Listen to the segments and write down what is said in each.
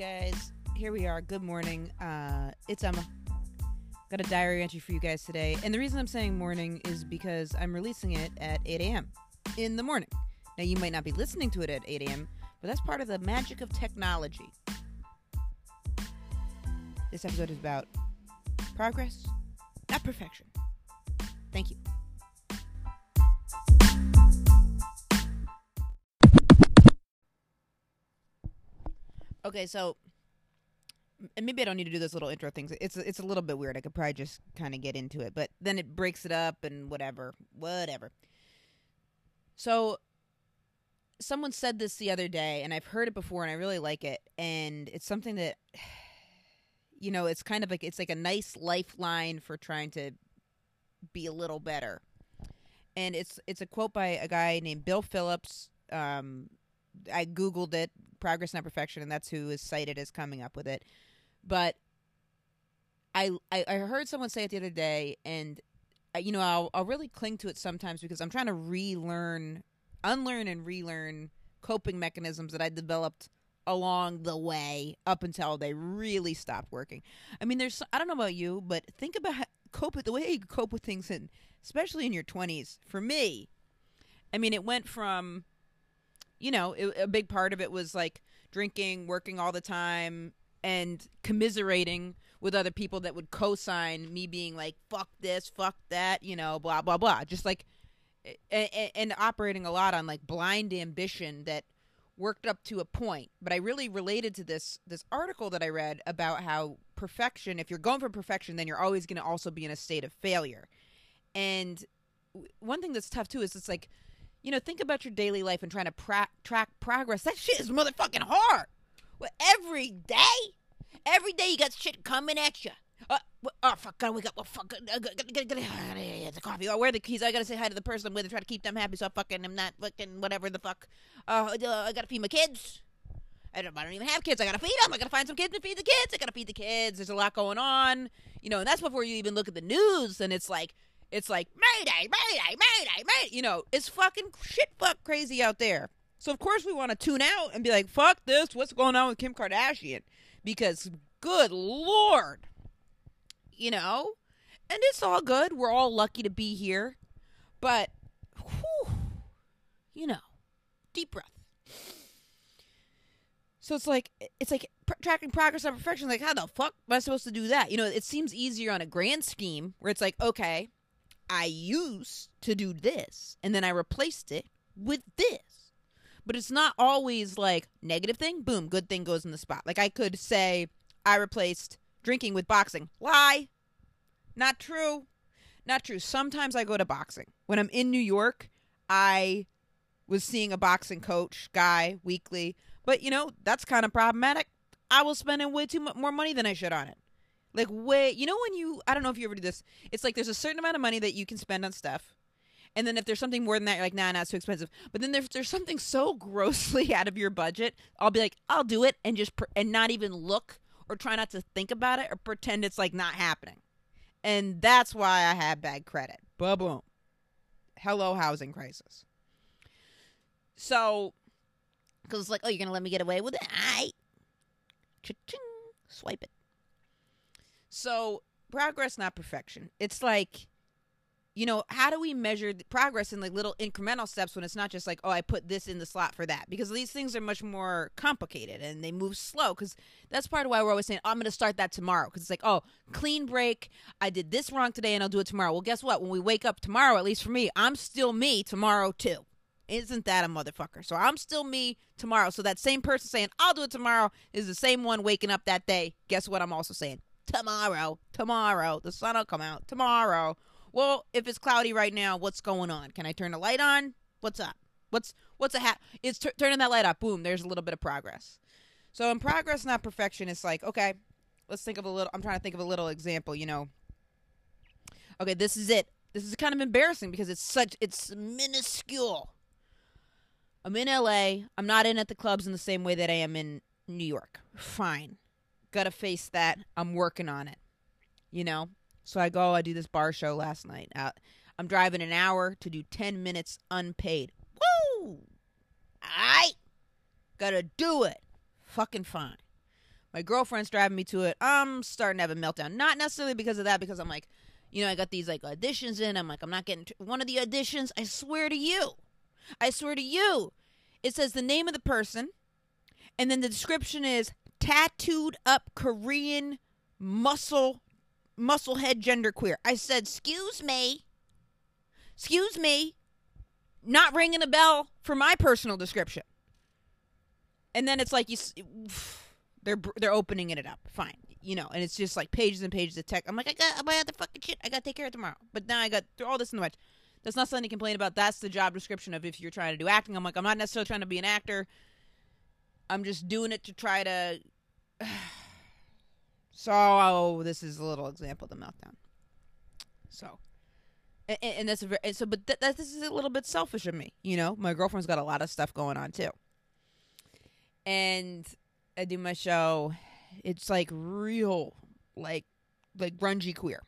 guys. Here we are. Good morning. Uh, it's Emma. Got a diary entry for you guys today. And the reason I'm saying morning is because I'm releasing it at 8 a.m. in the morning. Now, you might not be listening to it at 8 a.m., but that's part of the magic of technology. This episode is about progress, not perfection. Thank you. Okay, so and maybe I don't need to do this little intro things. It's it's a little bit weird. I could probably just kind of get into it, but then it breaks it up and whatever, whatever. So someone said this the other day and I've heard it before and I really like it and it's something that you know, it's kind of like it's like a nice lifeline for trying to be a little better. And it's it's a quote by a guy named Bill Phillips. Um, I googled it, progress not perfection, and that's who is cited as coming up with it. But I I, I heard someone say it the other day, and uh, you know I'll I'll really cling to it sometimes because I'm trying to relearn, unlearn, and relearn coping mechanisms that I developed along the way up until they really stopped working. I mean, there's I don't know about you, but think about how, cope with the way you cope with things, in, especially in your 20s. For me, I mean, it went from you know, it, a big part of it was like drinking, working all the time, and commiserating with other people that would co-sign me being like fuck this, fuck that, you know, blah blah blah. Just like and, and operating a lot on like blind ambition that worked up to a point. But I really related to this this article that I read about how perfection, if you're going for perfection, then you're always going to also be in a state of failure. And one thing that's tough too is it's like you know, think about your daily life and trying to pra- track progress. That shit is motherfucking hard. Well, every day, every day you got shit coming at you. Uh, oh fuck! Gotta wake up. Oh fuck! Gotta, the coffee. Oh, where are the keys? I gotta say hi to the person I'm with and try to keep them happy. So I fucking am not fucking whatever the fuck. Uh, I gotta feed my kids. I don't, I don't even have kids. I gotta feed them. I gotta find some kids to feed the kids. I gotta feed the kids. There's a lot going on, you know. And that's before you even look at the news. And it's like it's like Mayday, Mayday, Mayday, Mayday. You know, it's fucking shit, fuck crazy out there. So of course we want to tune out and be like, fuck this. What's going on with Kim Kardashian? Because good lord, you know, and it's all good. We're all lucky to be here, but whew, you know, deep breath. So it's like it's like tracking progress on perfection. Like how the fuck am I supposed to do that? You know, it seems easier on a grand scheme where it's like, okay, I used to do this and then I replaced it with this. But it's not always like negative thing, boom, good thing goes in the spot. Like I could say I replaced drinking with boxing. Lie. Not true. Not true. Sometimes I go to boxing. When I'm in New York, I was seeing a boxing coach guy weekly. But you know, that's kind of problematic. I was spending way too much more money than I should on it. Like way, you know when you I don't know if you ever do this. It's like there's a certain amount of money that you can spend on stuff. And then if there's something more than that, you're like, nah, nah, it's too expensive. But then if there's something so grossly out of your budget, I'll be like, I'll do it and just and not even look or try not to think about it or pretend it's like not happening. And that's why I have bad credit. Ba boom. Hello, housing crisis. So, because it's like, oh, you're gonna let me get away with it? I, Cha-ching. swipe it. So progress, not perfection. It's like, you know, how do we measure progress in like little incremental steps when it's not just like, oh, I put this in the slot for that? Because these things are much more complicated and they move slow. Because that's part of why we're always saying, oh, I'm going to start that tomorrow. Because it's like, oh, clean break. I did this wrong today and I'll do it tomorrow. Well, guess what? When we wake up tomorrow, at least for me, I'm still me tomorrow too. Isn't that a motherfucker? So I'm still me tomorrow. So that same person saying, I'll do it tomorrow is the same one waking up that day. Guess what? I'm also saying, tomorrow, tomorrow. The sun will come out tomorrow. Well, if it's cloudy right now, what's going on? Can I turn the light on? What's up? What's what's a hat? It's t- turning that light up. Boom. There's a little bit of progress. So in progress, not perfection. It's like okay, let's think of a little. I'm trying to think of a little example. You know. Okay, this is it. This is kind of embarrassing because it's such it's minuscule. I'm in LA. I'm not in at the clubs in the same way that I am in New York. Fine. Gotta face that. I'm working on it. You know? So I go, I do this bar show last night. I'm driving an hour to do 10 minutes unpaid. Woo! I Gotta do it. Fucking fine. My girlfriend's driving me to it. I'm starting to have a meltdown. Not necessarily because of that, because I'm like, you know, I got these like auditions in. I'm like, I'm not getting t- one of the auditions. I swear to you, I swear to you, it says the name of the person, and then the description is tattooed up Korean muscle muscle head genderqueer. I said, excuse me, excuse me, not ringing a bell for my personal description. And then it's like you, they're they're opening it up. Fine, you know, and it's just like pages and pages of text. I'm like, I got, got the fucking shit. I got to take care of tomorrow. But now I got through all this in the much. That's not something to complain about. That's the job description of if you're trying to do acting. I'm like, I'm not necessarily trying to be an actor. I'm just doing it to try to. so oh, this is a little example of the meltdown. So, and, and that's a very so, but th- that this is a little bit selfish of me. You know, my girlfriend's got a lot of stuff going on too, and I do my show. It's like real, like like grungy queer.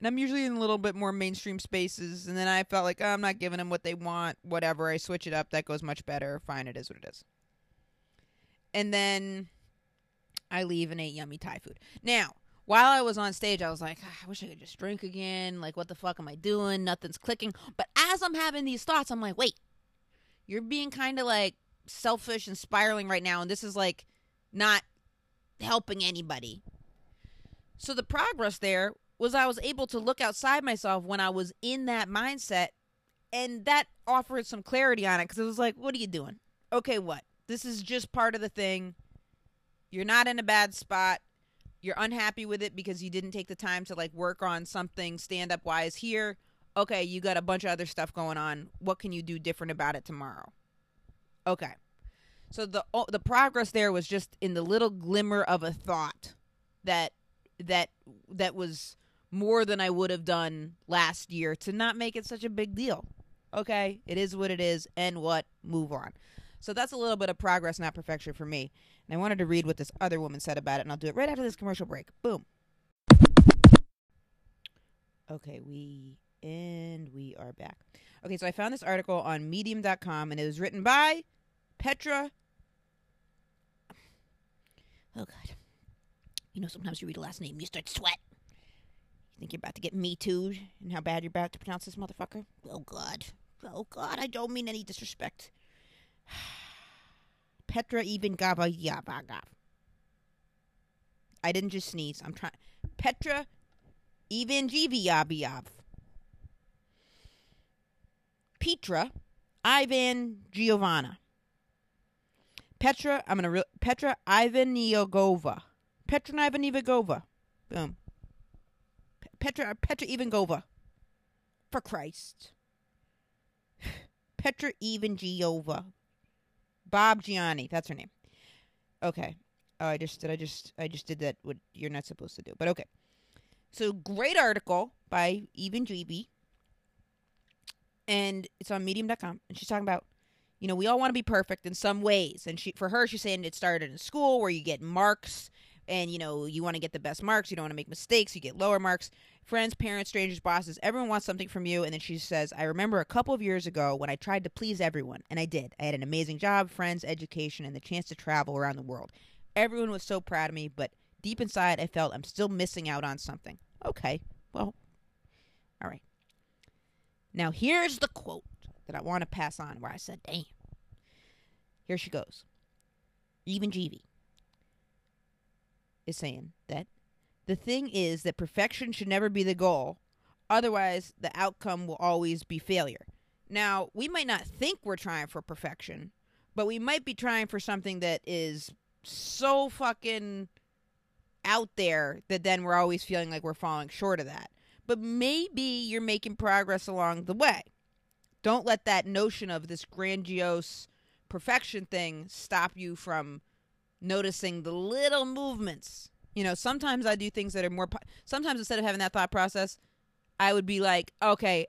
And I'm usually in a little bit more mainstream spaces, and then I felt like oh, I'm not giving them what they want. Whatever, I switch it up. That goes much better. Fine, it is what it is. And then I leave and ate yummy Thai food. Now, while I was on stage, I was like, ah, I wish I could just drink again. Like, what the fuck am I doing? Nothing's clicking. But as I'm having these thoughts, I'm like, wait, you're being kind of like selfish and spiraling right now, and this is like not helping anybody. So the progress there was I was able to look outside myself when I was in that mindset, and that offered some clarity on it because it was like, what are you doing? Okay, what? This is just part of the thing. You're not in a bad spot. You're unhappy with it because you didn't take the time to like work on something stand up wise here. Okay, you got a bunch of other stuff going on. What can you do different about it tomorrow? Okay. So the oh, the progress there was just in the little glimmer of a thought that that that was more than I would have done last year to not make it such a big deal. Okay, it is what it is, and what move on. So that's a little bit of progress, not perfection for me. And I wanted to read what this other woman said about it, and I'll do it right after this commercial break. Boom. Okay, we and we are back. Okay, so I found this article on medium.com and it was written by Petra. Oh god. You know sometimes you read a last name, you start to sweat. You think you're about to get me too and how bad you're about to pronounce this motherfucker? Oh god. Oh god, I don't mean any disrespect. Petra even gava yabagav. I didn't just sneeze. I'm trying. Petra even Giviabiav. Petra Ivan Giovanna. Petra, I'm gonna re- Petra Ivaniogova. Petra Ivan Ivanivagova. Boom. P- Petra Petra Ivangova. For Christ. Petra Giova. Bob Gianni, that's her name. Okay. Oh, I just did. I just. I just did that. What you're not supposed to do. But okay. So great article by Even GB, and it's on Medium.com, and she's talking about, you know, we all want to be perfect in some ways, and she, for her, she's saying it started in school where you get marks, and you know, you want to get the best marks, you don't want to make mistakes, you get lower marks. Friends, parents, strangers, bosses, everyone wants something from you, and then she says, I remember a couple of years ago when I tried to please everyone, and I did. I had an amazing job, friends, education, and the chance to travel around the world. Everyone was so proud of me, but deep inside, I felt I'm still missing out on something. Okay, well, all right. Now, here's the quote that I want to pass on where I said, damn. Here she goes. Even Jeevy is saying that the thing is that perfection should never be the goal. Otherwise, the outcome will always be failure. Now, we might not think we're trying for perfection, but we might be trying for something that is so fucking out there that then we're always feeling like we're falling short of that. But maybe you're making progress along the way. Don't let that notion of this grandiose perfection thing stop you from noticing the little movements. You know, sometimes I do things that are more. Sometimes instead of having that thought process, I would be like, okay,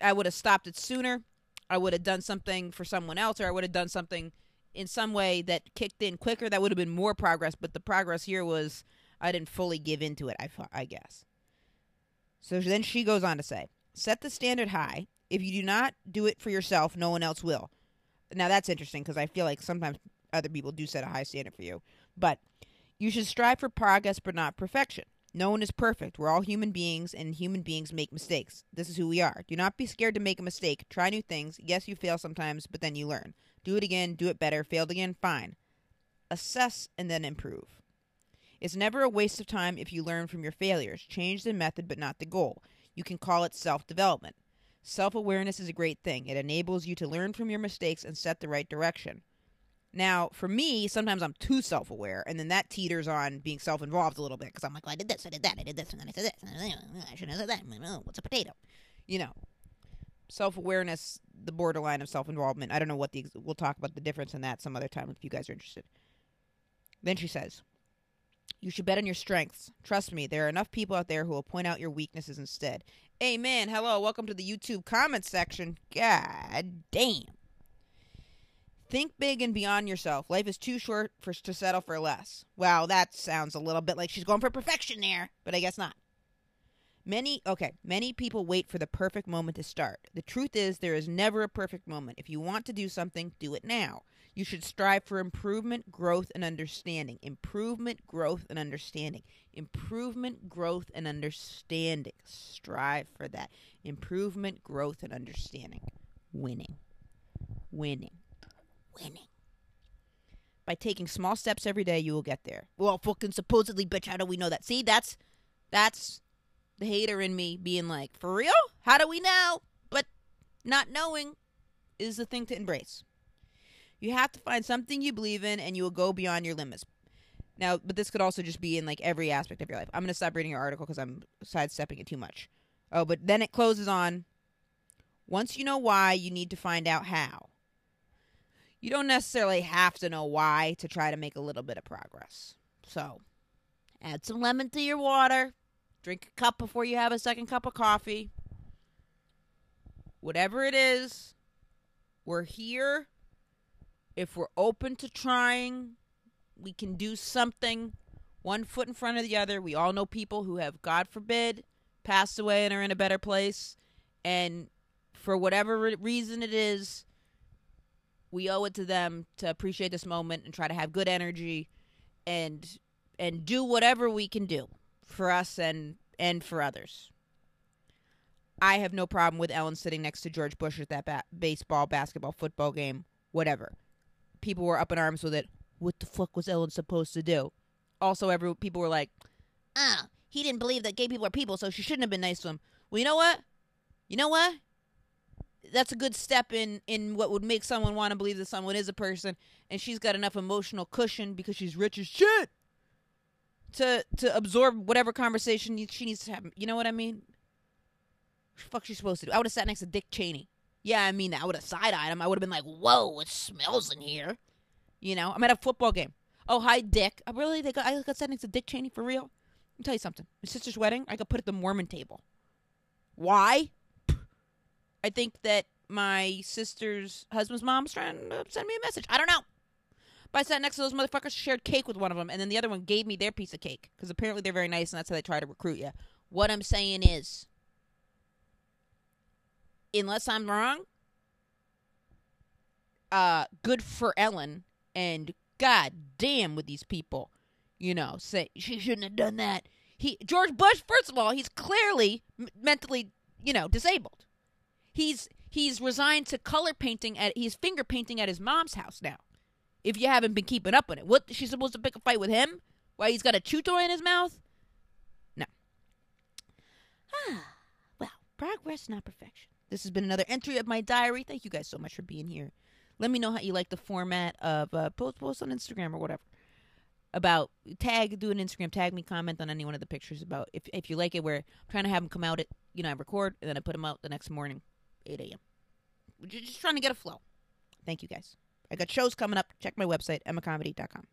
I would have stopped it sooner. I would have done something for someone else, or I would have done something in some way that kicked in quicker. That would have been more progress. But the progress here was I didn't fully give into it. I I guess. So then she goes on to say, set the standard high. If you do not do it for yourself, no one else will. Now that's interesting because I feel like sometimes other people do set a high standard for you. But You should strive for progress but not perfection. No one is perfect. We're all human beings, and human beings make mistakes. This is who we are. Do not be scared to make a mistake. Try new things. Yes, you fail sometimes, but then you learn. Do it again, do it better. Failed again, fine. Assess and then improve. It's never a waste of time if you learn from your failures. Change the method, but not the goal. You can call it self development. Self awareness is a great thing. It enables you to learn from your mistakes and set the right direction. Now, for me, sometimes I'm too self aware, and then that teeters on being self involved a little bit because I'm like, well, I did this, I did that, I did this, and then I said this, I shouldn't have said that. Oh, what's a potato? You know, self awareness, the borderline of self involvement. I don't know what the, we'll talk about the difference in that some other time if you guys are interested. Then she says, you should bet on your strengths. Trust me, there are enough people out there who will point out your weaknesses instead. Amen. Hello, welcome to the YouTube comment section. God damn. Think big and beyond yourself. Life is too short for to settle for less. Wow, that sounds a little bit like she's going for perfection there, but I guess not. Many okay, many people wait for the perfect moment to start. The truth is there is never a perfect moment. If you want to do something, do it now. You should strive for improvement, growth, and understanding. Improvement, growth, and understanding. Improvement, growth, and understanding. Strive for that. Improvement, growth, and understanding. Winning. Winning. Winning. By taking small steps every day, you will get there. Well, fucking supposedly, bitch, how do we know that? See, that's that's the hater in me being like, for real? How do we know? But not knowing is the thing to embrace. You have to find something you believe in and you will go beyond your limits. Now, but this could also just be in like every aspect of your life. I'm going to stop reading your article because I'm sidestepping it too much. Oh, but then it closes on once you know why, you need to find out how. You don't necessarily have to know why to try to make a little bit of progress. So, add some lemon to your water. Drink a cup before you have a second cup of coffee. Whatever it is, we're here if we're open to trying, we can do something one foot in front of the other. We all know people who have, God forbid, passed away and are in a better place. And for whatever reason it is, we owe it to them to appreciate this moment and try to have good energy and and do whatever we can do for us and and for others. I have no problem with Ellen sitting next to George Bush at that ba- baseball, basketball, football game, whatever people were up in arms with it. What the fuck was Ellen supposed to do? Also, every people were like, "Ah, he didn't believe that gay people are people, so she shouldn't have been nice to him." Well, you know what? You know what? That's a good step in in what would make someone want to believe that someone is a person, and she's got enough emotional cushion because she's rich as shit to to absorb whatever conversation she needs to have. You know what I mean? Fuck she supposed to do? I would have sat next to Dick Cheney. Yeah, I mean, I would have side eyed him. I would have been like, whoa, it smells in here. You know, I'm at a football game. Oh, hi, Dick. I really, got, I got sent next to Dick Cheney for real. Let me tell you something. My sister's wedding, I got put at the Mormon table. Why? I think that my sister's husband's mom's trying to send me a message. I don't know. But I sat next to those motherfuckers, shared cake with one of them, and then the other one gave me their piece of cake because apparently they're very nice, and that's how they try to recruit you. What I'm saying is, unless I'm wrong, uh, good for Ellen. And god damn with these people, you know, say she shouldn't have done that. He George Bush, first of all, he's clearly mentally, you know, disabled. He's he's resigned to color painting at he's finger painting at his mom's house now. If you haven't been keeping up with it, what she's supposed to pick a fight with him? Why he's got a chew toy in his mouth? No. Ah, well, progress, not perfection. This has been another entry of my diary. Thank you guys so much for being here. Let me know how you like the format of uh, post post on Instagram or whatever. About tag, do an Instagram tag me, comment on any one of the pictures about if if you like it. Where I'm trying to have them come out at you know I record and then I put them out the next morning, 8 a.m. Just trying to get a flow. Thank you guys. I got shows coming up. Check my website, emmacomedy.com.